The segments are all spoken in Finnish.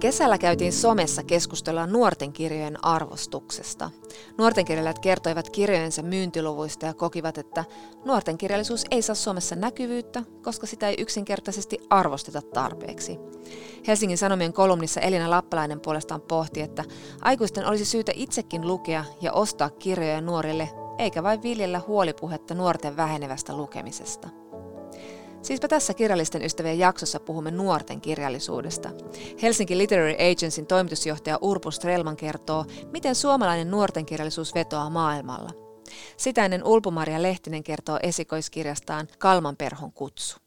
Kesällä käytiin somessa keskustella nuorten kirjojen arvostuksesta. Nuorten kirjailijat kertoivat kirjojensa myyntiluvuista ja kokivat, että nuorten kirjallisuus ei saa Suomessa näkyvyyttä, koska sitä ei yksinkertaisesti arvosteta tarpeeksi. Helsingin Sanomien kolumnissa Elina Lappalainen puolestaan pohti, että aikuisten olisi syytä itsekin lukea ja ostaa kirjoja nuorille, eikä vain viljellä huolipuhetta nuorten vähenevästä lukemisesta. Siispä tässä kirjallisten ystävien jaksossa puhumme nuorten kirjallisuudesta. Helsinki Literary Agencyn toimitusjohtaja Urpu Strelman kertoo, miten suomalainen nuorten kirjallisuus vetoaa maailmalla. Sitä ennen Ulpumaria Lehtinen kertoo esikoiskirjastaan Kalman perhon kutsu.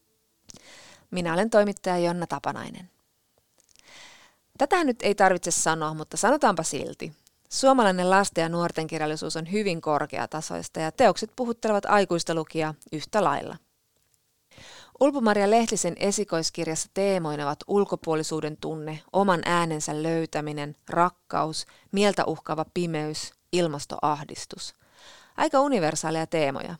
Minä olen toimittaja Jonna Tapanainen. Tätä nyt ei tarvitse sanoa, mutta sanotaanpa silti. Suomalainen lasten ja nuorten kirjallisuus on hyvin korkeatasoista ja teokset puhuttelevat aikuista lukijaa yhtä lailla. Ulpumaria Lehtisen esikoiskirjassa teemoina ovat ulkopuolisuuden tunne, oman äänensä löytäminen, rakkaus, mieltä uhkaava pimeys, ilmastoahdistus. Aika universaaleja teemoja.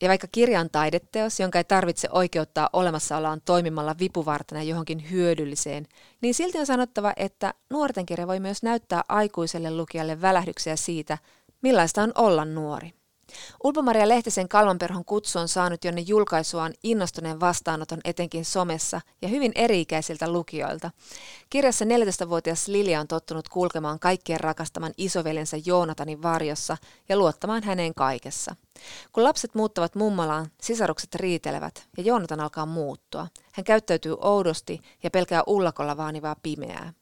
Ja vaikka kirja on taideteos, jonka ei tarvitse oikeuttaa olemassaoloaan toimimalla vipuvartena johonkin hyödylliseen, niin silti on sanottava, että nuorten kirja voi myös näyttää aikuiselle lukijalle välähdyksiä siitä, millaista on olla nuori. Ulpo-Maria Lehtisen Kalmanperhon kutsu on saanut jonne julkaisuaan innostuneen vastaanoton etenkin somessa ja hyvin eri-ikäisiltä lukijoilta. Kirjassa 14-vuotias Lilia on tottunut kulkemaan kaikkien rakastaman isoveljensä Joonatanin varjossa ja luottamaan häneen kaikessa. Kun lapset muuttavat mummalaan, sisarukset riitelevät ja Joonatan alkaa muuttua. Hän käyttäytyy oudosti ja pelkää ullakolla vaanivaa pimeää.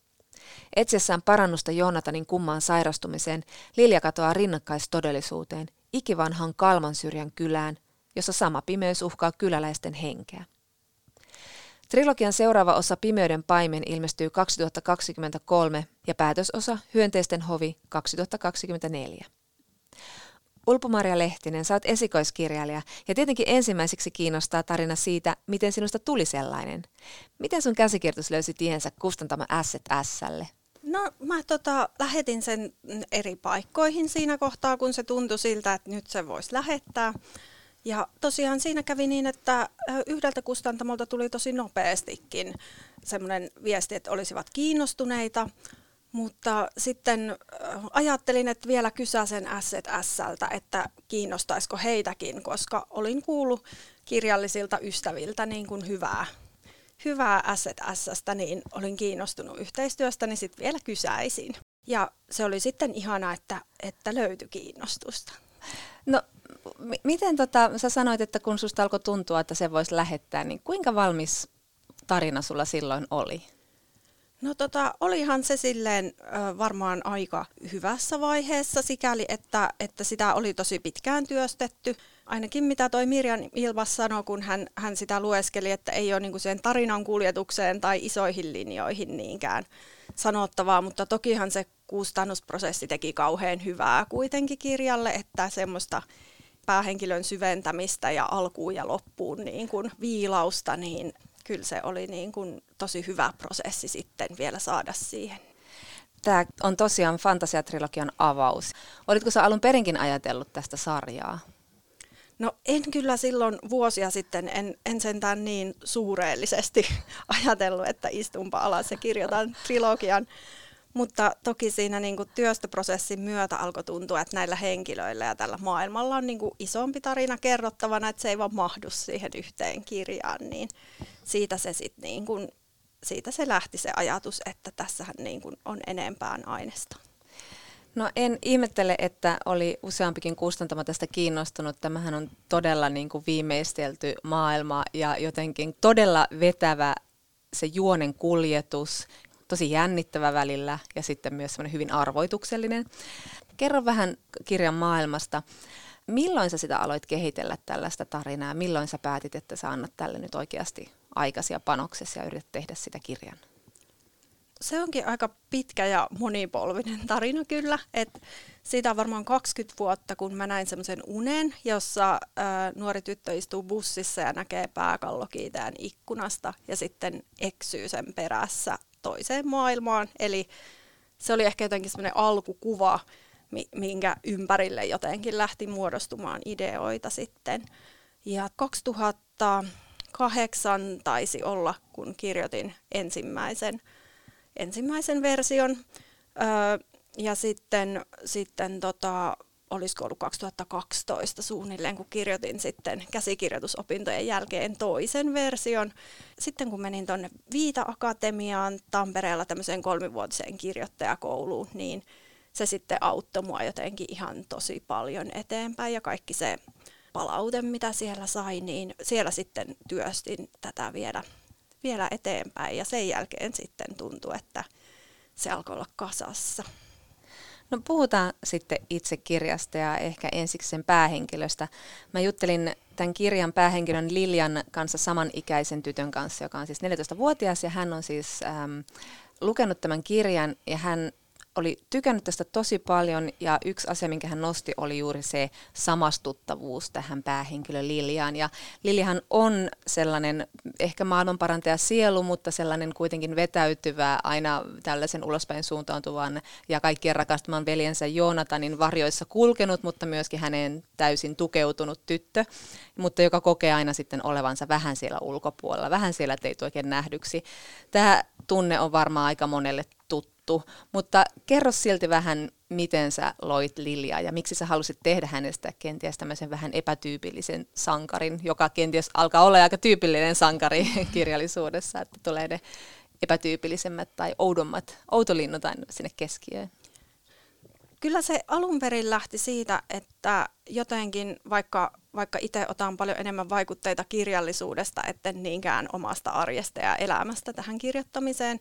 Etsiessään parannusta Joonatanin kummaan sairastumiseen, Lilja katoaa rinnakkaistodellisuuteen – ikivanhan Kalmansyrjän kylään, jossa sama pimeys uhkaa kyläläisten henkeä. Trilogian seuraava osa Pimeyden paimen ilmestyy 2023 ja päätösosa Hyönteisten hovi 2024. Ulpo-Maria Lehtinen, oot esikoiskirjailija ja tietenkin ensimmäiseksi kiinnostaa tarina siitä, miten sinusta tuli sellainen. Miten sun käsikirjoitus löysi tiensä kustantama Asset Slle? No mä tota, lähetin sen eri paikkoihin siinä kohtaa, kun se tuntui siltä, että nyt se voisi lähettää. Ja tosiaan siinä kävi niin, että yhdeltä kustantamolta tuli tosi nopeastikin semmoinen viesti, että olisivat kiinnostuneita. Mutta sitten ajattelin, että vielä kysäsen Asset Sältä, että kiinnostaisiko heitäkin, koska olin kuullut kirjallisilta ystäviltä niin kuin hyvää hyvää Asset Sstä, niin olin kiinnostunut yhteistyöstä, niin sitten vielä kysäisin. Ja se oli sitten ihana, että, että löytyi kiinnostusta. No, m- miten tota, sä sanoit, että kun susta alkoi tuntua, että se voisi lähettää, niin kuinka valmis tarina sulla silloin oli? No tota, olihan se silleen ö, varmaan aika hyvässä vaiheessa sikäli, että, että sitä oli tosi pitkään työstetty. Ainakin mitä toi Mirjan Ilvas sanoi, kun hän, hän sitä lueskeli, että ei ole niinku sen tarinan kuljetukseen tai isoihin linjoihin niinkään sanottavaa, mutta tokihan se kustannusprosessi teki kauhean hyvää kuitenkin kirjalle, että semmoista päähenkilön syventämistä ja alkuun ja loppuun niin kuin viilausta, niin kyllä se oli niin kuin tosi hyvä prosessi sitten vielä saada siihen. Tämä on tosiaan fantasiatrilogian avaus. Olitko sä alun perinkin ajatellut tästä sarjaa? No en kyllä silloin vuosia sitten, en, en sentään niin suureellisesti ajatellut, että istunpa alas ja kirjoitan trilogian. Mutta toki siinä niin kuin työstöprosessin myötä alkoi tuntua, että näillä henkilöillä ja tällä maailmalla on niin kuin isompi tarina kerrottavana, että se ei vaan mahdu siihen yhteen kirjaan. Niin siitä se, sit niin kuin, siitä se lähti se ajatus, että tässähän niin kuin on enempään aineesta. No en ihmettele, että oli useampikin kustantama tästä kiinnostunut. Tämähän on todella niin kuin viimeistelty maailma ja jotenkin todella vetävä se juonen kuljetus, tosi jännittävä välillä ja sitten myös semmoinen hyvin arvoituksellinen. Kerro vähän kirjan maailmasta. Milloin sä sitä aloit kehitellä tällaista tarinaa? Milloin sä päätit, että sä annat tälle nyt oikeasti aikaisia panoksessa ja yrität tehdä sitä kirjan? se onkin aika pitkä ja monipolvinen tarina kyllä. Et siitä on varmaan 20 vuotta, kun mä näin semmoisen unen, jossa ää, nuori tyttö istuu bussissa ja näkee pääkallokiitäjän ikkunasta ja sitten eksyy sen perässä toiseen maailmaan. Eli se oli ehkä jotenkin semmoinen alkukuva, minkä ympärille jotenkin lähti muodostumaan ideoita sitten. Ja 2008 taisi olla, kun kirjoitin ensimmäisen ensimmäisen version. Öö, ja sitten, sitten tota, olisiko ollut 2012 suunnilleen, kun kirjoitin sitten käsikirjoitusopintojen jälkeen toisen version. Sitten kun menin tuonne Viita-akatemiaan Tampereella tämmöiseen kolmivuotiseen kirjoittajakouluun, niin se sitten auttoi mua jotenkin ihan tosi paljon eteenpäin ja kaikki se palaute, mitä siellä sai, niin siellä sitten työstin tätä vielä, vielä eteenpäin ja sen jälkeen sitten tuntui, että se alkoi olla kasassa. No puhutaan sitten itse kirjasta ja ehkä ensiksi sen päähenkilöstä. Mä juttelin tämän kirjan päähenkilön Lilian kanssa samanikäisen tytön kanssa, joka on siis 14-vuotias ja hän on siis ähm, lukenut tämän kirjan ja hän oli tykännyt tästä tosi paljon ja yksi asia, minkä hän nosti, oli juuri se samastuttavuus tähän päähenkilö Liljaan. Ja Lilihan on sellainen ehkä maailmanparantaja sielu, mutta sellainen kuitenkin vetäytyvä aina tällaisen ulospäin suuntautuvan ja kaikkien rakastaman veljensä Joonatanin varjoissa kulkenut, mutta myöskin häneen täysin tukeutunut tyttö, mutta joka kokee aina sitten olevansa vähän siellä ulkopuolella, vähän siellä teit oikein nähdyksi. Tämä tunne on varmaan aika monelle tuttu, mutta kerro silti vähän, miten sä loit Liljaa ja miksi sä halusit tehdä hänestä kenties tämmöisen vähän epätyypillisen sankarin, joka kenties alkaa olla aika tyypillinen sankari kirjallisuudessa, että tulee ne epätyypillisemmät tai oudommat outolinnut sinne keskiöön. Kyllä se alun perin lähti siitä, että jotenkin vaikka, vaikka itse otan paljon enemmän vaikutteita kirjallisuudesta, etten niinkään omasta arjesta ja elämästä tähän kirjoittamiseen,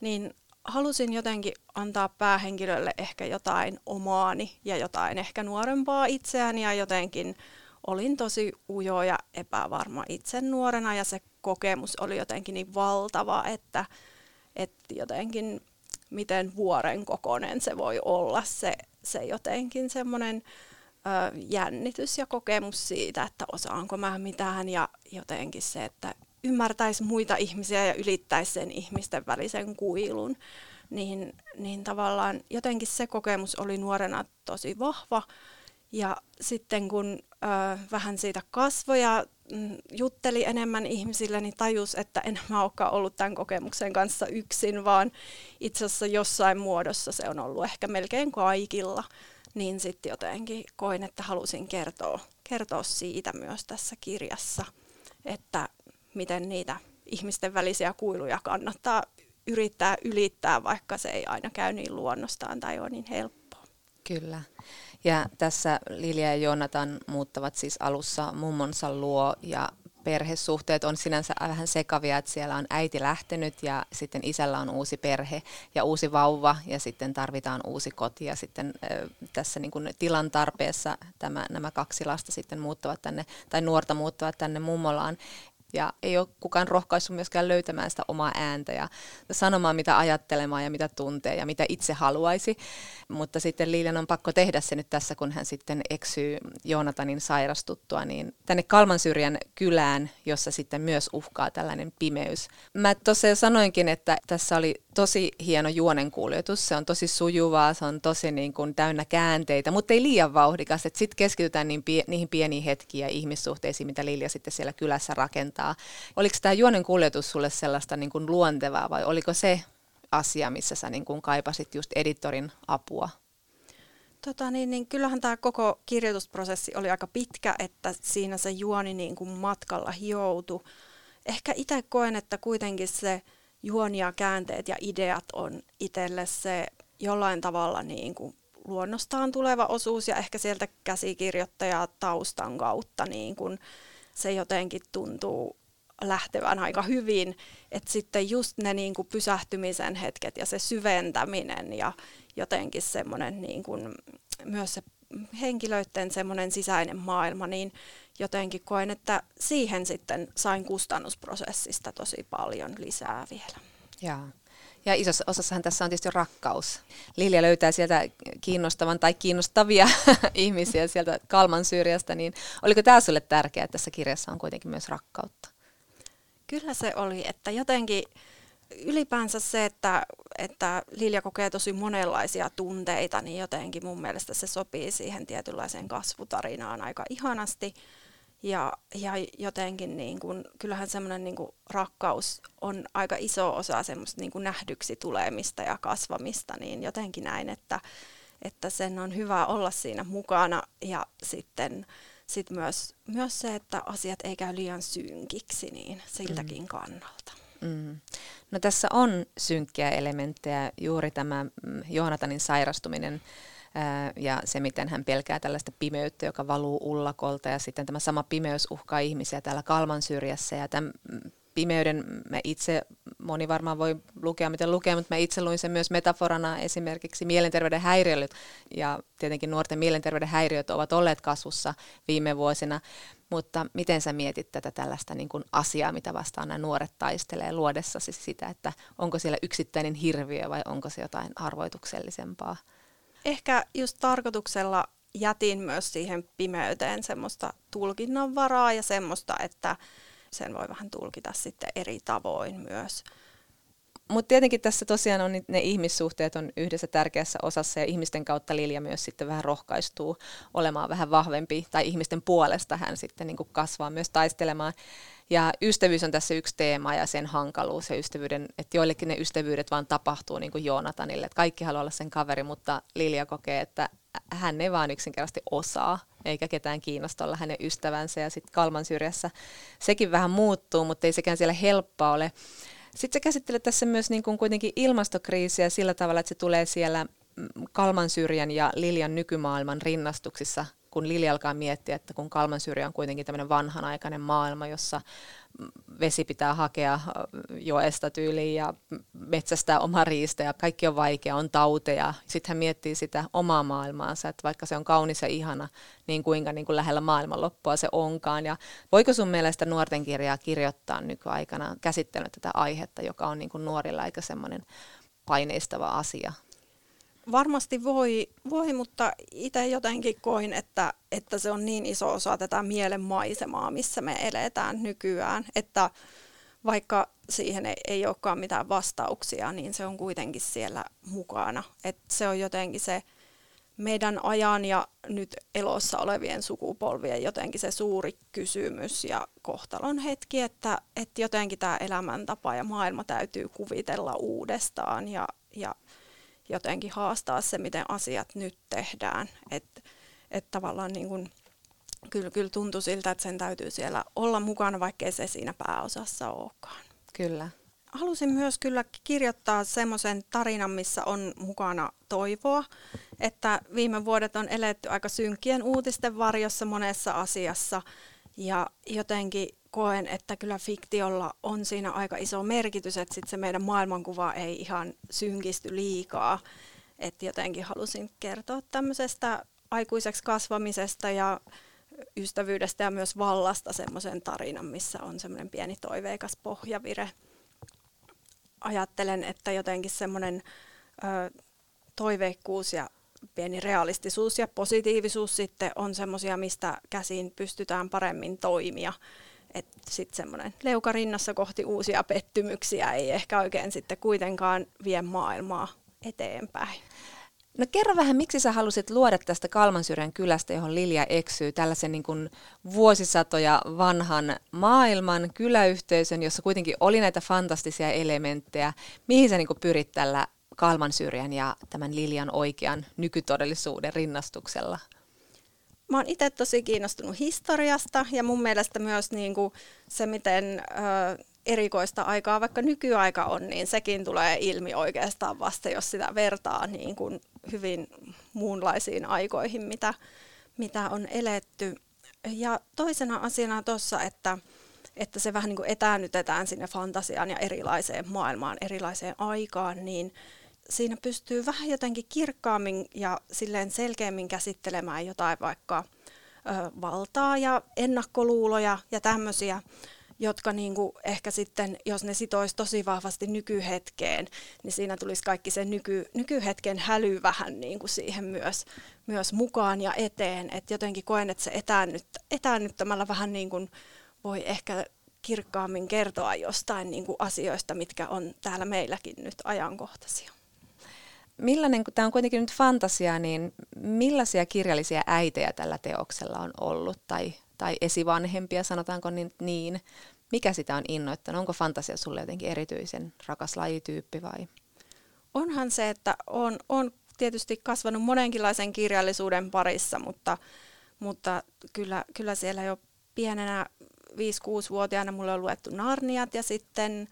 niin halusin jotenkin antaa päähenkilölle ehkä jotain omaani ja jotain ehkä nuorempaa itseäni ja jotenkin olin tosi ujo ja epävarma itse nuorena ja se kokemus oli jotenkin niin valtava, että, että jotenkin miten vuoren kokoinen se voi olla. Se, se jotenkin semmoinen jännitys ja kokemus siitä, että osaanko mä mitään ja jotenkin se, että ymmärtäisi muita ihmisiä ja ylittäisi sen ihmisten välisen kuilun, niin, niin tavallaan jotenkin se kokemus oli nuorena tosi vahva. Ja sitten kun ö, vähän siitä kasvoja mm, jutteli enemmän ihmisille, niin tajus, että en mä olekaan ollut tämän kokemuksen kanssa yksin, vaan itse asiassa jossain muodossa se on ollut ehkä melkein kaikilla. Niin sitten jotenkin koin, että halusin kertoa, kertoa siitä myös tässä kirjassa, että miten niitä ihmisten välisiä kuiluja kannattaa yrittää ylittää, vaikka se ei aina käy niin luonnostaan tai ole niin helppoa. Kyllä. Ja tässä Lilja ja Jonatan muuttavat siis alussa mummonsa luo ja perhesuhteet on sinänsä vähän sekavia, että siellä on äiti lähtenyt ja sitten isällä on uusi perhe ja uusi vauva ja sitten tarvitaan uusi koti ja sitten tässä niin kuin tilan tarpeessa tämä, nämä kaksi lasta sitten muuttavat tänne tai nuorta muuttavat tänne mummolaan ja ei ole kukaan rohkaissut myöskään löytämään sitä omaa ääntä ja sanomaan, mitä ajattelemaan ja mitä tuntee ja mitä itse haluaisi. Mutta sitten Liilian on pakko tehdä se nyt tässä, kun hän sitten eksyy Joonatanin sairastuttua, niin tänne Kalmansyrjän kylään, jossa sitten myös uhkaa tällainen pimeys. Mä tuossa jo sanoinkin, että tässä oli tosi hieno juonenkuljetus, se on tosi sujuvaa, se on tosi niin kuin täynnä käänteitä, mutta ei liian vauhdikas, sitten keskitytään niin pie- niihin pieniin hetkiin ja ihmissuhteisiin, mitä Lilja sitten siellä kylässä rakentaa. Oliko tämä juonenkuljetus sulle sellaista niin kuin luontevaa vai oliko se asia, missä sä niin kuin kaipasit just editorin apua? Tota niin, niin kyllähän tämä koko kirjoitusprosessi oli aika pitkä, että siinä se juoni niin kuin matkalla hioutui. Ehkä itse koen, että kuitenkin se juoni ja käänteet ja ideat on itselle se jollain tavalla niin kuin luonnostaan tuleva osuus ja ehkä sieltä käsikirjoittaja taustan kautta niin kuin se jotenkin tuntuu lähtevän aika hyvin, että sitten just ne niin kuin pysähtymisen hetket ja se syventäminen ja jotenkin semmoinen niin kuin myös se henkilöiden semmoinen sisäinen maailma, niin jotenkin koen, että siihen sitten sain kustannusprosessista tosi paljon lisää vielä. Ja, ja isossa osassahan tässä on tietysti rakkaus. Lilja löytää sieltä kiinnostavan tai kiinnostavia ihmisiä sieltä Kalman syrjästä, niin oliko tämä sinulle tärkeää, että tässä kirjassa on kuitenkin myös rakkautta? Kyllä se oli, että jotenkin ylipäänsä se, että, että Lilja kokee tosi monenlaisia tunteita, niin jotenkin mun mielestä se sopii siihen tietynlaiseen kasvutarinaan aika ihanasti. Ja, ja jotenkin niin kuin, kyllähän semmoinen niin rakkaus on aika iso osa semmoista niin nähdyksi tulemista ja kasvamista, niin jotenkin näin, että, että sen on hyvä olla siinä mukana ja sitten sit myös, myös se, että asiat ei käy liian synkiksi, niin siltäkin mm. kannalta. Mm. No tässä on synkkiä elementtejä, juuri tämä mm, Joonatanin sairastuminen ja se, miten hän pelkää tällaista pimeyttä, joka valuu ullakolta ja sitten tämä sama pimeys uhkaa ihmisiä täällä Kalman syrjässä ja tämän pimeyden mä itse, moni varmaan voi lukea miten lukea, mutta mä itse luin sen myös metaforana esimerkiksi mielenterveyden häiriöt ja tietenkin nuorten mielenterveyden häiriöt ovat olleet kasvussa viime vuosina, mutta miten sä mietit tätä tällaista niin kuin asiaa, mitä vastaan nämä nuoret taistelee luodessa siis sitä, että onko siellä yksittäinen hirviö vai onko se jotain arvoituksellisempaa? Ehkä just tarkoituksella jätin myös siihen pimeyteen semmoista tulkinnanvaraa ja semmoista, että sen voi vähän tulkita sitten eri tavoin myös. Mutta tietenkin tässä tosiaan on ne ihmissuhteet on yhdessä tärkeässä osassa ja ihmisten kautta Lilja myös sitten vähän rohkaistuu olemaan vähän vahvempi tai ihmisten puolesta hän sitten niin kasvaa myös taistelemaan. Ja ystävyys on tässä yksi teema ja sen hankaluus ja ystävyyden, että joillekin ne ystävyydet vaan tapahtuu niin kuin Joonatanille, että kaikki haluaa olla sen kaveri, mutta Lilja kokee, että hän ei vaan yksinkertaisesti osaa eikä ketään kiinnosta olla hänen ystävänsä ja sitten Kalman syrjässä sekin vähän muuttuu, mutta ei sekään siellä helppoa ole. Sitten sä käsittelet tässä myös niin kuin kuitenkin ilmastokriisiä sillä tavalla, että se tulee siellä mm, Kalman syrjän ja Liljan nykymaailman rinnastuksissa kun Lili alkaa miettiä, että kun Kalman syrjä on kuitenkin tämmöinen vanhanaikainen maailma, jossa vesi pitää hakea joesta tyyliin ja metsästää oma riistä ja kaikki on vaikea, on tauteja. Sitten hän miettii sitä omaa maailmaansa, että vaikka se on kaunis ja ihana, niin kuinka niin kuin lähellä maailmanloppua se onkaan. Ja voiko sun mielestä nuorten kirjaa kirjoittaa nykyaikana käsittelyä tätä aihetta, joka on niin kuin nuorilla aika semmoinen paineistava asia? Varmasti voi, voi mutta itse jotenkin koin, että, että se on niin iso osa tätä mielen maisemaa, missä me eletään nykyään, että vaikka siihen ei, ei olekaan mitään vastauksia, niin se on kuitenkin siellä mukana. Et se on jotenkin se meidän ajan ja nyt elossa olevien sukupolvien jotenkin se suuri kysymys ja kohtalon hetki, että, että jotenkin tämä elämäntapa ja maailma täytyy kuvitella uudestaan ja, ja jotenkin haastaa se, miten asiat nyt tehdään. Että et tavallaan niin kun, kyllä, kyllä tuntui siltä, että sen täytyy siellä olla mukana, vaikkei se siinä pääosassa olekaan. Kyllä. Halusin myös kyllä kirjoittaa semmoisen tarinan, missä on mukana toivoa, että viime vuodet on eletty aika synkkien uutisten varjossa monessa asiassa ja jotenkin koen, että kyllä fiktiolla on siinä aika iso merkitys, että sit se meidän maailmankuva ei ihan synkisty liikaa. Että jotenkin halusin kertoa tämmöisestä aikuiseksi kasvamisesta ja ystävyydestä ja myös vallasta semmoisen tarinan, missä on semmoinen pieni toiveikas pohjavire. Ajattelen, että jotenkin semmoinen toiveikkuus ja pieni realistisuus ja positiivisuus sitten on semmoisia, mistä käsin pystytään paremmin toimia että sitten semmoinen leuka rinnassa kohti uusia pettymyksiä ei ehkä oikein sitten kuitenkaan vie maailmaa eteenpäin. No kerro vähän, miksi sä halusit luoda tästä Kalmansyrjän kylästä, johon Lilja eksyy, tällaisen niin kuin vuosisatoja vanhan maailman kyläyhteisön, jossa kuitenkin oli näitä fantastisia elementtejä. Mihin sä niin kuin pyrit tällä Kalmansyrjän ja tämän Liljan oikean nykytodellisuuden rinnastuksella? Mä oon itse tosi kiinnostunut historiasta ja mun mielestä myös niin kuin se, miten ö, erikoista aikaa vaikka nykyaika on, niin sekin tulee ilmi oikeastaan vasta, jos sitä vertaa niin kuin hyvin muunlaisiin aikoihin, mitä, mitä on eletty. Ja toisena asiana tuossa, että, että se vähän niin kuin etäännytetään sinne fantasiaan ja erilaiseen maailmaan, erilaiseen aikaan, niin siinä pystyy vähän jotenkin kirkkaammin ja silleen selkeämmin käsittelemään jotain vaikka ö, valtaa ja ennakkoluuloja ja tämmöisiä, jotka niinku ehkä sitten, jos ne sitoisi tosi vahvasti nykyhetkeen, niin siinä tulisi kaikki se nyky, nykyhetken häly vähän niinku siihen myös, myös mukaan ja eteen. Et jotenkin koen, että se etäännyt, etäännyttämällä vähän niin kuin voi ehkä kirkkaammin kertoa jostain niin kuin asioista, mitkä on täällä meilläkin nyt ajankohtaisia millainen, kun tämä on kuitenkin nyt fantasia, niin millaisia kirjallisia äitejä tällä teoksella on ollut tai, tai esivanhempia, sanotaanko niin, niin. Mikä sitä on innoittanut? Onko fantasia sulle jotenkin erityisen rakas lajityyppi vai? Onhan se, että on, on tietysti kasvanut monenkinlaisen kirjallisuuden parissa, mutta, mutta kyllä, kyllä siellä jo pienenä 5-6-vuotiaana mulle on luettu Narniat ja sitten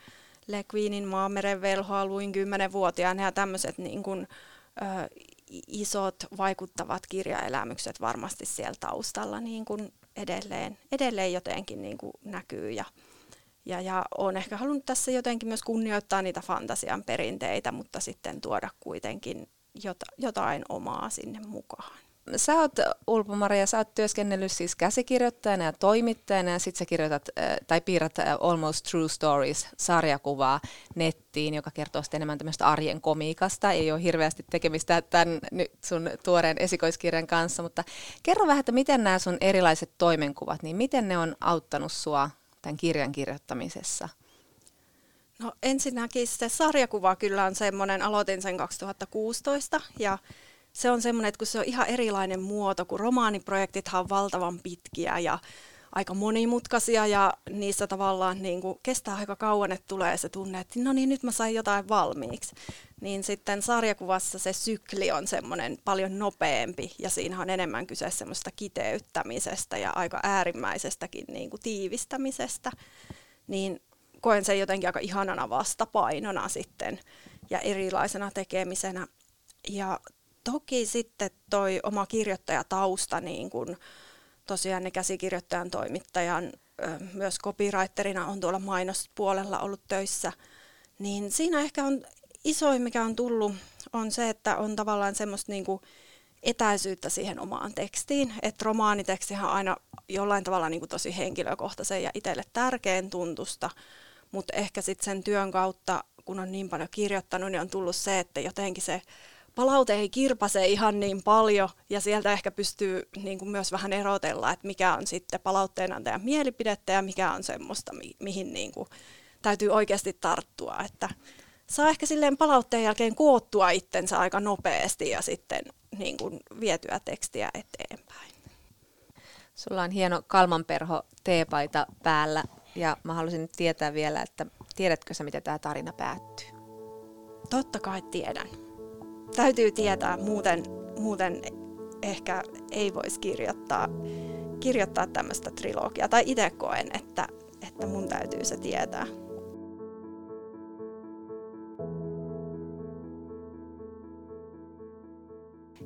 Le Queenin Maameren velhoa luin 10-vuotiaana ja tämmöiset niin kuin, ö, isot vaikuttavat kirjaelämykset varmasti siellä taustalla niin kuin edelleen, edelleen jotenkin niin kuin näkyy. Ja, ja, ja olen ehkä halunnut tässä jotenkin myös kunnioittaa niitä fantasian perinteitä, mutta sitten tuoda kuitenkin jotain omaa sinne mukaan sä oot, Ulpo-Maria, sä oot työskennellyt siis käsikirjoittajana ja toimittajana ja sit sä kirjoitat tai piirrät Almost True Stories sarjakuvaa nettiin, joka kertoo sitten enemmän tämmöistä arjen komiikasta. Ei ole hirveästi tekemistä tämän nyt sun tuoreen esikoiskirjan kanssa, mutta kerro vähän, että miten nämä sun erilaiset toimenkuvat, niin miten ne on auttanut sua tämän kirjan kirjoittamisessa? No ensinnäkin se sarjakuva kyllä on semmoinen, aloitin sen 2016 ja se on semmoinen, että kun se on ihan erilainen muoto, kun romaaniprojektithan on valtavan pitkiä ja aika monimutkaisia ja niissä tavallaan niin kuin kestää aika kauan, että tulee se tunne, että no niin, nyt mä sain jotain valmiiksi. Niin sitten sarjakuvassa se sykli on semmoinen paljon nopeampi ja siinä on enemmän kyse semmoista kiteyttämisestä ja aika äärimmäisestäkin niin kuin tiivistämisestä. Niin koen sen jotenkin aika ihanana vastapainona sitten ja erilaisena tekemisenä. Ja toki sitten toi oma kirjoittajatausta, niin kun tosiaan ne käsikirjoittajan toimittajan, myös copywriterina on tuolla mainospuolella ollut töissä, niin siinä ehkä on isoin, mikä on tullut, on se, että on tavallaan semmoista niin kuin etäisyyttä siihen omaan tekstiin. Että romaanitekstihän on aina jollain tavalla niin kuin tosi henkilökohtaisen ja itselle tärkeän tuntusta, mutta ehkä sitten sen työn kautta, kun on niin paljon kirjoittanut, niin on tullut se, että jotenkin se palaute ei kirpase ihan niin paljon ja sieltä ehkä pystyy niin kuin myös vähän erotella, että mikä on sitten palautteenantajan mielipidettä ja mikä on semmoista, mi- mihin niin kuin täytyy oikeasti tarttua. Että saa ehkä silleen palautteen jälkeen koottua itsensä aika nopeasti ja sitten niin kuin vietyä tekstiä eteenpäin. Sulla on hieno kalmanperho teepaita päällä ja mä haluaisin nyt tietää vielä, että tiedätkö sä, miten tämä tarina päättyy? Totta kai tiedän täytyy tietää, muuten, muuten ehkä ei voisi kirjoittaa, kirjoittaa tämmöistä trilogiaa. Tai itse koen, että, että mun täytyy se tietää.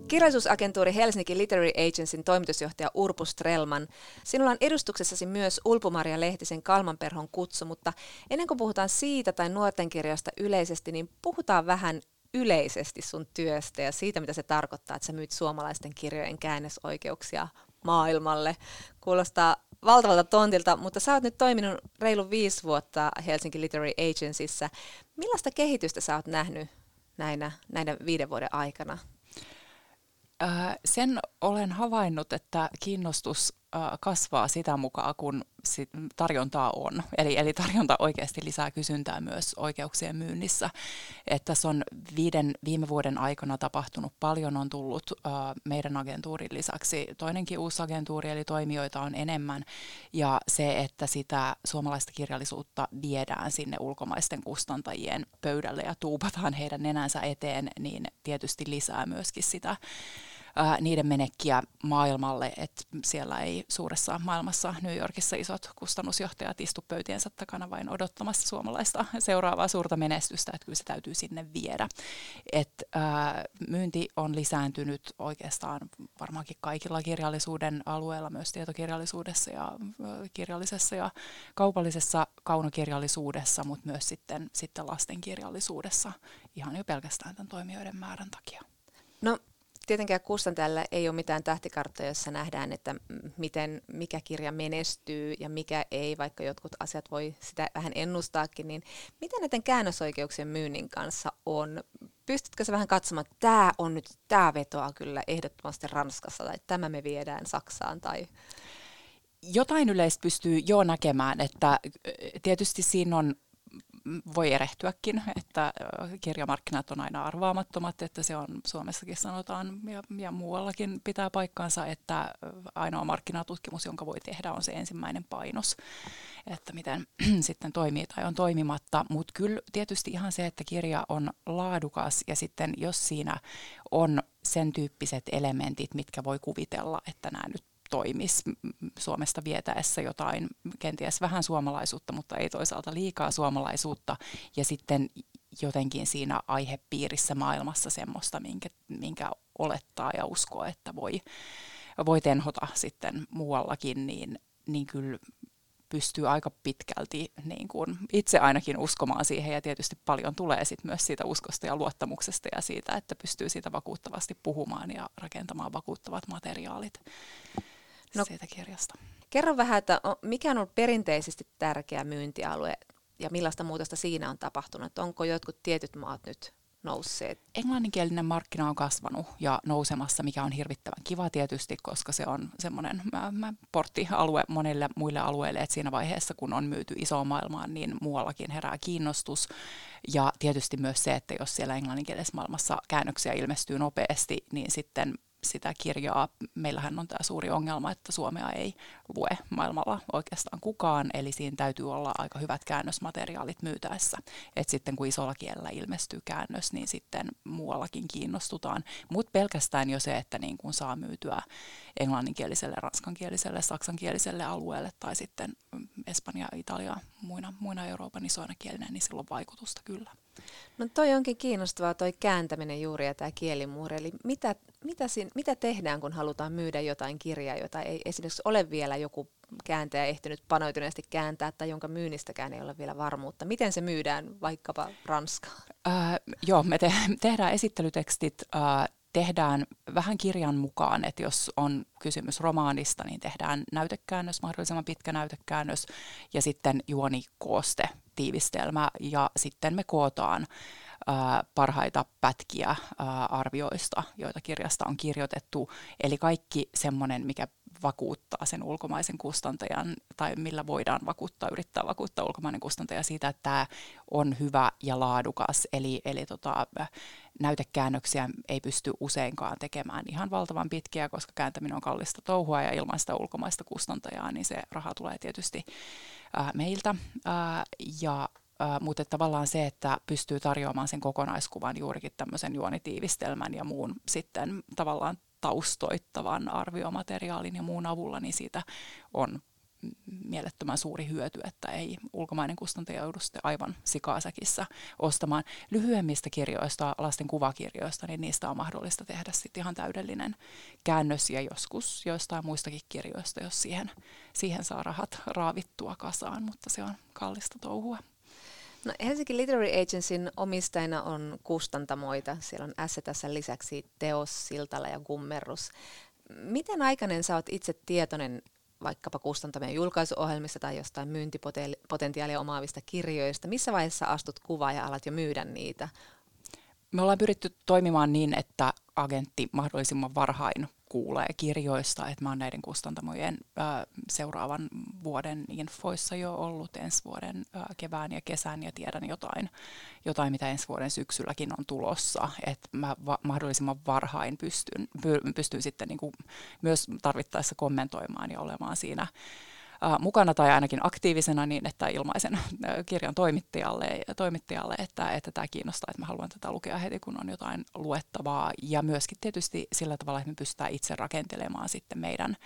Kirjallisuusagentuuri Helsinki Literary Agencyn toimitusjohtaja Urpu Strelman. Sinulla on edustuksessasi myös Ulpumaria Lehtisen Kalmanperhon kutsu, mutta ennen kuin puhutaan siitä tai nuorten kirjasta yleisesti, niin puhutaan vähän yleisesti sun työstä ja siitä, mitä se tarkoittaa, että sä myyt suomalaisten kirjojen käännösoikeuksia maailmalle. Kuulostaa valtavalta tontilta, mutta sä oot nyt toiminut reilu viisi vuotta Helsinki Literary Agencyssä. Millaista kehitystä sä oot nähnyt näinä, näinä viiden vuoden aikana? sen olen havainnut, että kiinnostus kasvaa sitä mukaan, kun sit tarjontaa on. Eli, eli tarjonta oikeasti lisää kysyntää myös oikeuksien myynnissä. Että tässä on viiden viime vuoden aikana tapahtunut paljon, on tullut uh, meidän agentuurin lisäksi toinenkin uusi agentuuri, eli toimijoita on enemmän. Ja se, että sitä suomalaista kirjallisuutta viedään sinne ulkomaisten kustantajien pöydälle ja tuupataan heidän nenänsä eteen, niin tietysti lisää myöskin sitä ää, niiden menekkiä maailmalle, että siellä ei suuressa maailmassa New Yorkissa isot kustannusjohtajat istu pöytiensä takana vain odottamassa suomalaista seuraavaa suurta menestystä, että kyllä se täytyy sinne viedä. Et, ää, myynti on lisääntynyt oikeastaan varmaankin kaikilla kirjallisuuden alueilla, myös tietokirjallisuudessa ja kirjallisessa ja kaupallisessa kaunokirjallisuudessa, mutta myös sitten, sitten lastenkirjallisuudessa ihan jo pelkästään tämän toimijoiden määrän takia. No tietenkään kustantajalle ei ole mitään tähtikarttoja, jossa nähdään, että miten, mikä kirja menestyy ja mikä ei, vaikka jotkut asiat voi sitä vähän ennustaakin, niin miten näiden käännösoikeuksien myynnin kanssa on? Pystytkö sä vähän katsomaan, että tämä on nyt, tämä vetoaa kyllä ehdottomasti Ranskassa tai tämä me viedään Saksaan tai jotain yleistä pystyy jo näkemään, että tietysti siinä on voi erehtyäkin, että kirjamarkkinat on aina arvaamattomat, että se on Suomessakin sanotaan ja, ja muuallakin pitää paikkaansa, että ainoa markkinatutkimus, jonka voi tehdä, on se ensimmäinen painos, että miten sitten toimii tai on toimimatta. Mutta kyllä tietysti ihan se, että kirja on laadukas ja sitten jos siinä on sen tyyppiset elementit, mitkä voi kuvitella, että nämä nyt toimisi Suomesta vietäessä jotain, kenties vähän suomalaisuutta, mutta ei toisaalta liikaa suomalaisuutta. Ja sitten jotenkin siinä aihepiirissä maailmassa semmoista, minkä, minkä olettaa ja uskoo, että voi, voi tenhota sitten muuallakin, niin, niin kyllä pystyy aika pitkälti niin kuin itse ainakin uskomaan siihen ja tietysti paljon tulee sit myös siitä uskosta ja luottamuksesta ja siitä, että pystyy siitä vakuuttavasti puhumaan ja rakentamaan vakuuttavat materiaalit no, siitä kirjasta. Kerro vähän, että mikä on ollut perinteisesti tärkeä myyntialue ja millaista muutosta siinä on tapahtunut? Onko jotkut tietyt maat nyt nousseet? Englanninkielinen markkina on kasvanut ja nousemassa, mikä on hirvittävän kiva tietysti, koska se on semmoinen porttialue monille muille alueille, että siinä vaiheessa, kun on myyty isoon maailmaan, niin muuallakin herää kiinnostus. Ja tietysti myös se, että jos siellä englanninkielisessä maailmassa käännöksiä ilmestyy nopeasti, niin sitten sitä kirjaa. Meillähän on tämä suuri ongelma, että Suomea ei lue maailmalla oikeastaan kukaan, eli siinä täytyy olla aika hyvät käännösmateriaalit myytäessä. Et sitten kun isolla kielellä ilmestyy käännös, niin sitten muuallakin kiinnostutaan. Mutta pelkästään jo se, että niin kun saa myytyä englanninkieliselle, ranskankieliselle, saksankieliselle alueelle tai sitten Espanja, Italia, muina, muina Euroopan isoina kielinä, niin sillä on vaikutusta kyllä. No toi onkin kiinnostavaa toi kääntäminen juuri ja tämä kielimuuri. Eli mitä, mitä, siinä, mitä tehdään, kun halutaan myydä jotain kirjaa, jota ei esimerkiksi ole vielä joku kääntäjä ehtinyt panoituneesti kääntää tai jonka myynnistäkään ei ole vielä varmuutta. Miten se myydään vaikkapa Ranskaan? Äh, joo, me te- tehdään esittelytekstit äh, tehdään vähän kirjan mukaan, että jos on kysymys romaanista, niin tehdään näytekäännös, mahdollisimman pitkä näytekäännös ja sitten juonikooste, tiivistelmä ja sitten me kootaan parhaita pätkiä arvioista, joita kirjasta on kirjoitettu. Eli kaikki semmoinen, mikä vakuuttaa sen ulkomaisen kustantajan, tai millä voidaan vakuuttaa, yrittää vakuuttaa ulkomainen kustantaja siitä, että tämä on hyvä ja laadukas. Eli, eli tota, näytekäännöksiä ei pysty useinkaan tekemään ihan valtavan pitkiä, koska kääntäminen on kallista touhua ja ilman sitä ulkomaista kustantajaa, niin se raha tulee tietysti ää, meiltä. Ää, ja Uh, mutta tavallaan se, että pystyy tarjoamaan sen kokonaiskuvan juurikin tämmöisen juonitiivistelmän ja muun sitten tavallaan taustoittavan arviomateriaalin ja muun avulla, niin siitä on mielettömän suuri hyöty, että ei ulkomainen kustantaja joudu sitten aivan sikaasäkissä ostamaan. Lyhyemmistä kirjoista, lasten kuvakirjoista, niin niistä on mahdollista tehdä sitten ihan täydellinen käännös ja joskus joistain muistakin kirjoista, jos siihen, siihen saa rahat raavittua kasaan, mutta se on kallista touhua. No Helsinki Literary Agencyn omistajina on kustantamoita. Siellä on STS lisäksi Teos, Siltala ja Gummerus. Miten aikainen sä oot itse tietoinen vaikkapa kustantamien julkaisuohjelmista tai jostain myyntipotentiaalia omaavista kirjoista? Missä vaiheessa astut kuvaa ja alat jo myydä niitä? Me ollaan pyritty toimimaan niin, että agentti mahdollisimman varhain kuulee kirjoista, että mä oon näiden kustantamojen ää, seuraavan vuoden infoissa jo ollut ensi vuoden ää, kevään ja kesän ja tiedän jotain, jotain, mitä ensi vuoden syksylläkin on tulossa, että mä va- mahdollisimman varhain pystyn, py- pystyn sitten niin kuin myös tarvittaessa kommentoimaan ja olemaan siinä mukana tai ainakin aktiivisena niin, että ilmaisen kirjan toimittajalle, toimittajalle että, että tämä kiinnostaa, että mä haluan tätä lukea heti, kun on jotain luettavaa. Ja myöskin tietysti sillä tavalla, että me pystytään itse rakentelemaan sitten meidän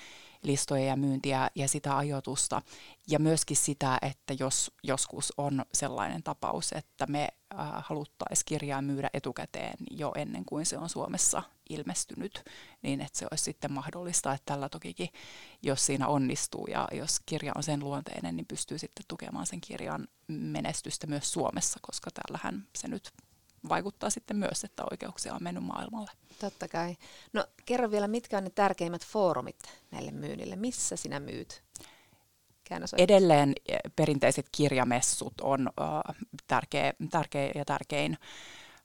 listoja ja myyntiä ja sitä ajoitusta. Ja myöskin sitä, että jos joskus on sellainen tapaus, että me äh, haluttaisiin kirjaa myydä etukäteen jo ennen kuin se on Suomessa ilmestynyt, niin että se olisi sitten mahdollista, että tällä tokikin, jos siinä onnistuu ja jos kirja on sen luonteinen, niin pystyy sitten tukemaan sen kirjan menestystä myös Suomessa, koska täällähän se nyt vaikuttaa sitten myös, että oikeuksia on mennyt maailmalle. Totta kai. No kerro vielä, mitkä on ne tärkeimmät foorumit näille myynnille? Missä sinä myyt? Edelleen eh, perinteiset kirjamessut on uh, tärkeä, tärkeä ja tärkein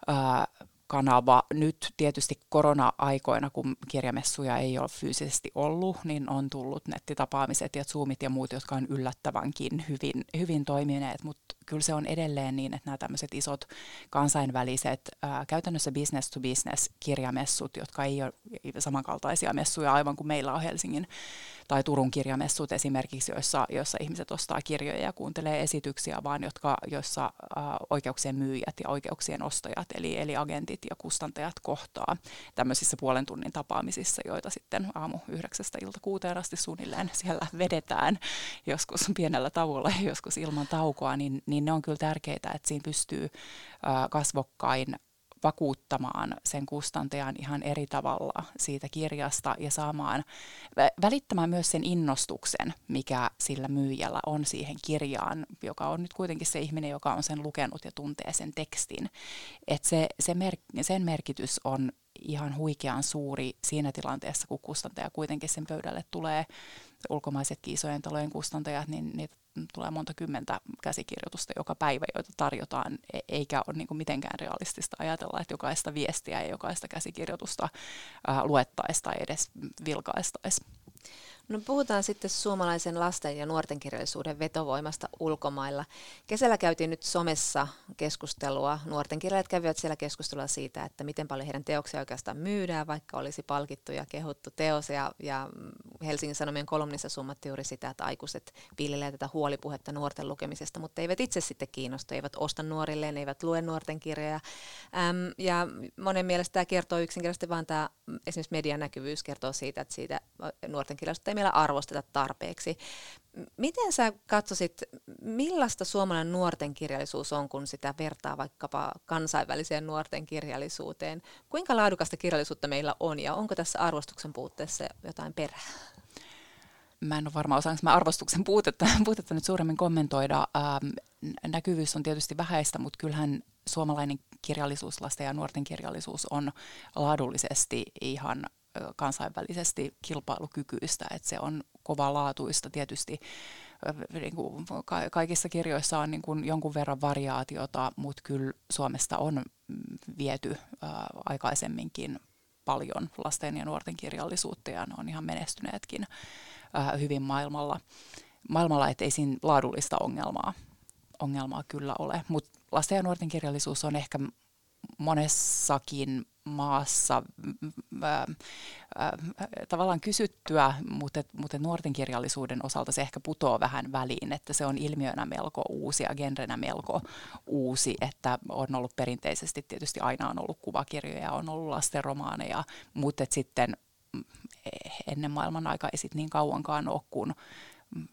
uh, kanava. Nyt tietysti korona-aikoina, kun kirjamessuja ei ole fyysisesti ollut, niin on tullut nettitapaamiset ja Zoomit ja muut, jotka on yllättävänkin hyvin, hyvin toimineet, mutta kyllä se on edelleen niin, että nämä tämmöiset isot kansainväliset, ää, käytännössä business to business kirjamessut, jotka ei ole samankaltaisia messuja aivan kuin meillä on Helsingin tai Turun kirjamessut esimerkiksi, joissa, joissa ihmiset ostaa kirjoja ja kuuntelee esityksiä, vaan jotka, joissa äh, oikeuksien myyjät ja oikeuksien ostajat, eli, eli agentit ja kustantajat kohtaa tämmöisissä puolen tunnin tapaamisissa, joita sitten aamu yhdeksästä ilta kuuteen asti suunnilleen siellä vedetään, joskus pienellä tauolla ja joskus ilman taukoa, niin, niin ne on kyllä tärkeitä, että siinä pystyy äh, kasvokkain vakuuttamaan sen kustantajan ihan eri tavalla siitä kirjasta ja saamaan, välittämään myös sen innostuksen, mikä sillä myyjällä on siihen kirjaan, joka on nyt kuitenkin se ihminen, joka on sen lukenut ja tuntee sen tekstin. Et se, se mer- sen merkitys on ihan huikean suuri siinä tilanteessa, kun kustantaja kuitenkin sen pöydälle tulee ulkomaisetkin isojen talojen kustantajat, niin niitä tulee monta kymmentä käsikirjoitusta joka päivä, joita tarjotaan, e- eikä ole niin mitenkään realistista ajatella, että jokaista viestiä ja jokaista käsikirjoitusta luettaisiin tai edes vilkaistaisiin. No puhutaan sitten suomalaisen lasten ja nuorten kirjallisuuden vetovoimasta ulkomailla. Kesällä käytiin nyt somessa keskustelua. Nuorten kirjailijat kävivät siellä keskustelua siitä, että miten paljon heidän teoksia oikeastaan myydään, vaikka olisi palkittu ja kehuttu teos. Ja, ja Helsingin Sanomien kolumnissa summattiin juuri sitä, että aikuiset piilille tätä huolipuhetta nuorten lukemisesta, mutta eivät itse sitten kiinnostu, eivät osta nuorilleen, eivät lue nuorten kirjoja. Äm, ja monen mielestä tämä kertoo yksinkertaisesti vain tämä esimerkiksi median näkyvyys kertoo siitä, että siitä nuorten kirjallisuutta ei meillä arvosteta tarpeeksi. Miten sä katsoisit, millaista suomalainen nuorten kirjallisuus on, kun sitä vertaa vaikkapa kansainväliseen nuorten kirjallisuuteen? Kuinka laadukasta kirjallisuutta meillä on ja onko tässä arvostuksen puutteessa jotain perää? Mä en ole varma, osaanko mä arvostuksen puutetta, puutetta nyt suuremmin kommentoida. Ähm, näkyvyys on tietysti vähäistä, mutta kyllähän suomalainen kirjallisuus, lasten ja nuorten kirjallisuus on laadullisesti ihan kansainvälisesti kilpailukykyistä, että se on laatuista tietysti. Niin kuin kaikissa kirjoissa on niin kuin jonkun verran variaatiota, mutta kyllä Suomesta on mm, viety aikaisemminkin paljon lasten ja nuorten kirjallisuutta ja ne on ihan menestyneetkin hyvin maailmalla, maailmalla että ei siinä laadullista ongelmaa, ongelmaa kyllä ole. Mutta lasten ja nuorten kirjallisuus on ehkä monessakin maassa ää, ää, tavallaan kysyttyä, mutta, mutta nuorten kirjallisuuden osalta se ehkä putoo vähän väliin, että se on ilmiönä melko uusi ja genrenä melko uusi, että on ollut perinteisesti tietysti aina on ollut kuvakirjoja, on ollut lastenromaaneja, mutta sitten mm, ennen maailman aika ei sit niin kauankaan ole, kun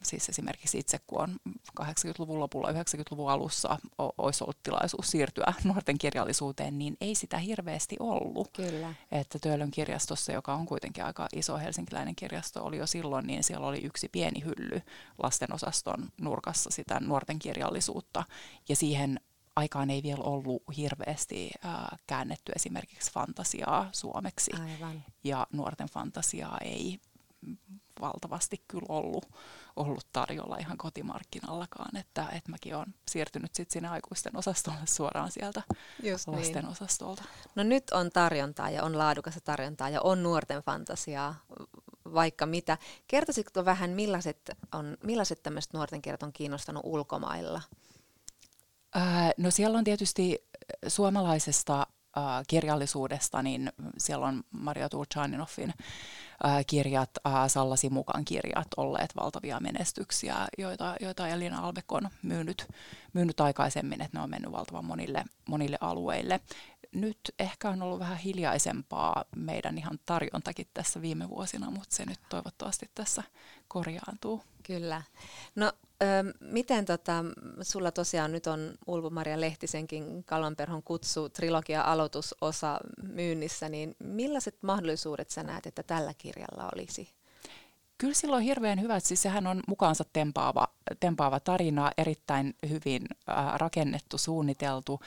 siis esimerkiksi itse, kun on 80-luvun lopulla, 90-luvun alussa olisi ollut tilaisuus siirtyä nuorten kirjallisuuteen, niin ei sitä hirveästi ollut. Kyllä. Että Töölön kirjastossa, joka on kuitenkin aika iso helsinkiläinen kirjasto, oli jo silloin, niin siellä oli yksi pieni hylly lastenosaston nurkassa sitä nuorten kirjallisuutta. Ja siihen aikaan ei vielä ollut hirveästi äh, käännetty esimerkiksi fantasiaa suomeksi. Aivan. Ja nuorten fantasiaa ei valtavasti kyllä ollut, ollut tarjolla ihan kotimarkkinallakaan, että, että mäkin olen siirtynyt sitten sinne aikuisten osastolle suoraan sieltä Just niin. lasten niin. osastolta. No nyt on tarjontaa ja on laadukasta tarjontaa ja on nuorten fantasiaa vaikka mitä. Kertoisitko vähän, millaiset, on, millaiset tämmöiset nuorten kirjat on kiinnostanut ulkomailla? Ää, no siellä on tietysti suomalaisesta äh, kirjallisuudesta, niin siellä on Maria Turchaninoffin kirjat, Sallasi mukaan kirjat olleet valtavia menestyksiä, joita, joita Elina Albeck on myynyt, myynyt aikaisemmin, että ne on mennyt valtavan monille, monille alueille. Nyt ehkä on ollut vähän hiljaisempaa meidän ihan tarjontakin tässä viime vuosina, mutta se nyt toivottavasti tässä korjaantuu. Kyllä. No miten tota, sulla tosiaan nyt on Ulvo-Maria Lehtisenkin Kalvanperhon kutsu trilogia aloitusosa myynnissä, niin millaiset mahdollisuudet sä näet, että tällä kirjalla olisi? Kyllä sillä on hirveän hyvä, siis sehän on mukaansa tempaava, tempaava tarina, erittäin hyvin äh, rakennettu, suunniteltu.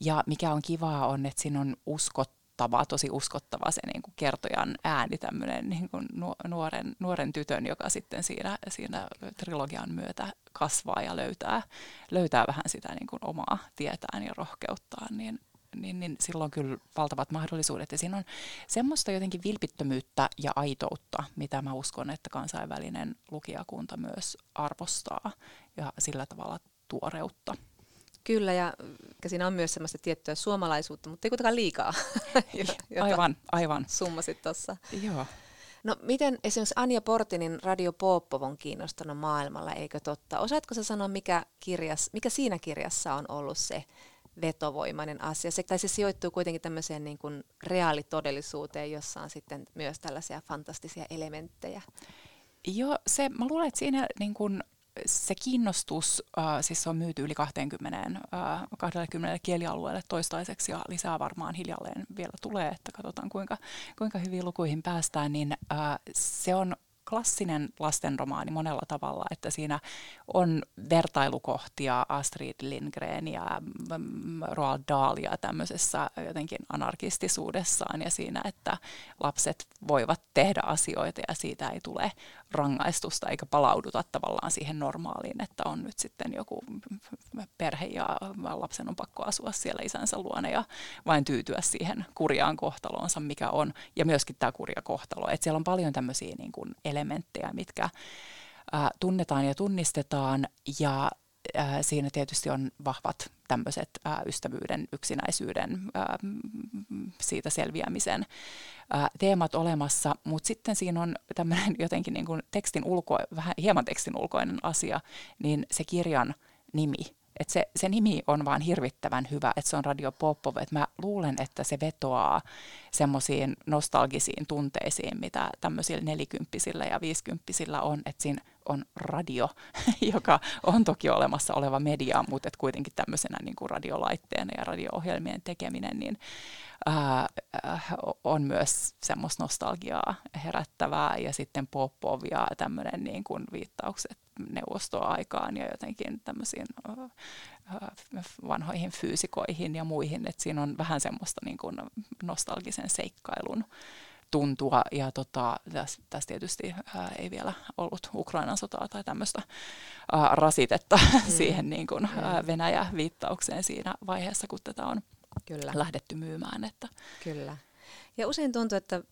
Ja mikä on kivaa on, että siinä on uskottava, tosi uskottava se niin kuin kertojan ääni, tämmöinen niin kuin nuoren, nuoren tytön, joka sitten siinä, siinä trilogian myötä kasvaa ja löytää, löytää vähän sitä niin kuin omaa tietään ja rohkeuttaan, niin niin, niin silloin kyllä valtavat mahdollisuudet. Ja siinä on semmoista jotenkin vilpittömyyttä ja aitoutta, mitä mä uskon, että kansainvälinen lukijakunta myös arvostaa ja sillä tavalla tuoreutta. Kyllä, ja siinä on myös semmoista tiettyä suomalaisuutta, mutta ei kuitenkaan liikaa. aivan, aivan. Summasit tuossa. Joo. No miten esimerkiksi Anja Portinin Radio Poopov on kiinnostunut maailmalla, eikö totta? Osaatko sä sanoa, mikä, kirjas, mikä siinä kirjassa on ollut se vetovoimainen asia? Se, tai se sijoittuu kuitenkin tämmöiseen niin kuin reaalitodellisuuteen, jossa on sitten myös tällaisia fantastisia elementtejä. Joo, se, mä luulen, että siinä niin kuin se kiinnostus, äh, siis on myyty yli 20, äh, 20 kielialueelle toistaiseksi ja lisää varmaan hiljalleen vielä tulee, että katsotaan kuinka, kuinka hyvin lukuihin päästään, niin äh, se on klassinen lastenromaani monella tavalla, että siinä on vertailukohtia Astrid Lindgren ja mm, Roald Dahlia tämmöisessä jotenkin anarkistisuudessaan ja siinä, että lapset voivat tehdä asioita ja siitä ei tule rangaistusta eikä palauduta tavallaan siihen normaaliin, että on nyt sitten joku perhe ja lapsen on pakko asua siellä isänsä luona ja vain tyytyä siihen kurjaan kohtaloonsa, mikä on. Ja myöskin tämä kurja kohtalo. Että siellä on paljon tämmöisiä niin kuin elementtejä, mitkä tunnetaan ja tunnistetaan. Ja siinä tietysti on vahvat tämmöiset ystävyyden, yksinäisyyden, siitä selviämisen teemat olemassa, mutta sitten siinä on tämmöinen jotenkin niin kuin tekstin ulko, vähän hieman tekstin ulkoinen asia, niin se kirjan nimi että se, se nimi on vaan hirvittävän hyvä, että se on Radio Popov. Että mä luulen, että se vetoaa semmoisiin nostalgisiin tunteisiin, mitä tämmöisillä nelikymppisillä ja viisikymppisillä on. Että siinä on radio, joka on toki olemassa oleva media, mutta et kuitenkin tämmöisenä niin kuin radiolaitteena ja radio-ohjelmien tekeminen, niin ää, on myös semmoista nostalgiaa herättävää ja sitten Popov ja tämmöinen niin kuin viittaukset neuvostoaikaan ja jotenkin tämmöisiin vanhoihin fyysikoihin ja muihin, että siinä on vähän semmoista niin kuin nostalgisen seikkailun tuntua. Ja tota, tässä, tässä tietysti ää, ei vielä ollut Ukrainan sotaa tai tämmöistä ää, rasitetta mm. siihen niin kuin, ää, mm. Venäjä-viittaukseen siinä vaiheessa, kun tätä on Kyllä. lähdetty myymään. Että. Kyllä. Ja usein tuntuu, että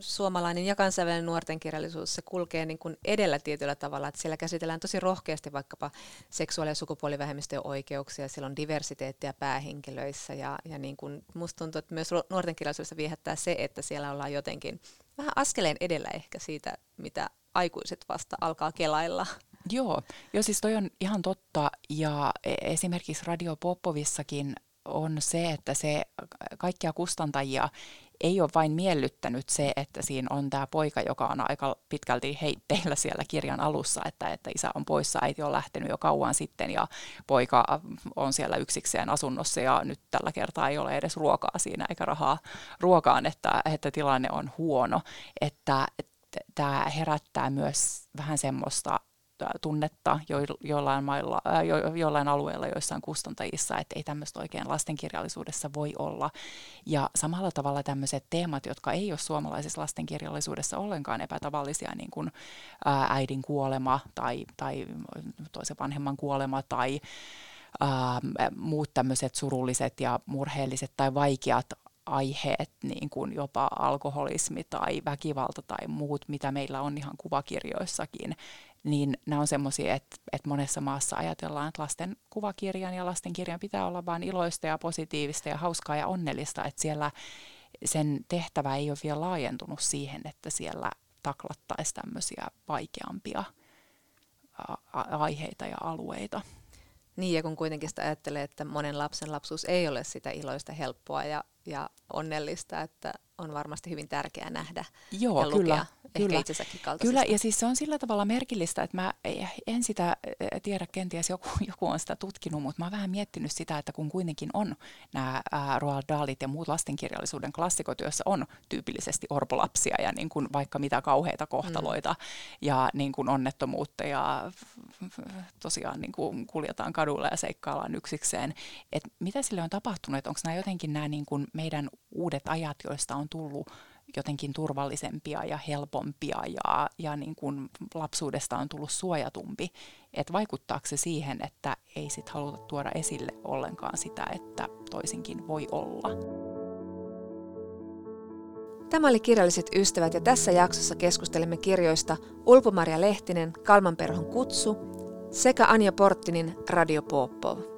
suomalainen ja kansainvälinen nuorten kirjallisuus se kulkee niin kuin edellä tietyllä tavalla, että siellä käsitellään tosi rohkeasti vaikkapa seksuaali- ja sukupuolivähemmistöjen oikeuksia, siellä on diversiteettiä päähenkilöissä ja, ja niin kuin musta tuntuu, että myös nuorten kirjallisuudessa viehättää se, että siellä ollaan jotenkin vähän askeleen edellä ehkä siitä, mitä aikuiset vasta alkaa kelailla. Joo, jo siis toi on ihan totta ja e, esimerkiksi Radio Popovissakin on se, että se kaikkia kustantajia ei ole vain miellyttänyt se, että siinä on tämä poika, joka on aika pitkälti heitteillä siellä kirjan alussa, että, että isä on poissa, äiti on lähtenyt jo kauan sitten ja poika on siellä yksikseen asunnossa ja nyt tällä kertaa ei ole edes ruokaa siinä eikä rahaa ruokaan, että, että tilanne on huono. Että, että tämä herättää myös vähän semmoista tunnetta jo, jollain, mailla, jo, jollain alueella joissain kustantajissa, että ei tämmöistä oikein lastenkirjallisuudessa voi olla. Ja samalla tavalla tämmöiset teemat, jotka ei ole suomalaisessa lastenkirjallisuudessa ollenkaan epätavallisia, niin kuin äidin kuolema tai, tai toisen vanhemman kuolema tai ää, muut tämmöiset surulliset ja murheelliset tai vaikeat aiheet, niin kuin jopa alkoholismi tai väkivalta tai muut, mitä meillä on ihan kuvakirjoissakin, niin nämä on semmoisia, että, että monessa maassa ajatellaan, että lasten kuvakirjan ja lastenkirjan pitää olla vain iloista ja positiivista ja hauskaa ja onnellista, että siellä sen tehtävä ei ole vielä laajentunut siihen, että siellä taklattaisiin tämmöisiä vaikeampia aiheita ja alueita. Niin, ja kun kuitenkin sitä ajattelee, että monen lapsen lapsuus ei ole sitä iloista, helppoa ja, ja onnellista, että on varmasti hyvin tärkeää nähdä Joo, ja lukea kyllä, ehkä kyllä. itsensäkin Kyllä, ja siis se on sillä tavalla merkillistä, että mä en sitä tiedä, kenties joku, joku on sitä tutkinut, mutta mä oon vähän miettinyt sitä, että kun kuitenkin on nämä Roald Dahlit ja muut lastenkirjallisuuden klassikot, joissa on tyypillisesti orpolapsia ja niin kuin vaikka mitä kauheita kohtaloita mm. ja niin kuin onnettomuutta ja tosiaan niin kuin kuljetaan kadulla ja seikkaillaan yksikseen, että mitä sille on tapahtunut, onko nämä jotenkin nämä niin kuin meidän uudet ajat, joista on tullut jotenkin turvallisempia ja helpompia ja, ja niin kuin lapsuudesta on tullut suojatumpi. Että vaikuttaako se siihen, että ei sit haluta tuoda esille ollenkaan sitä, että toisinkin voi olla. Tämä oli Kirjalliset ystävät ja tässä jaksossa keskustelemme kirjoista Ulpo-Maria Lehtinen, Kalmanperhon kutsu sekä Anja Porttinin Radio Popov.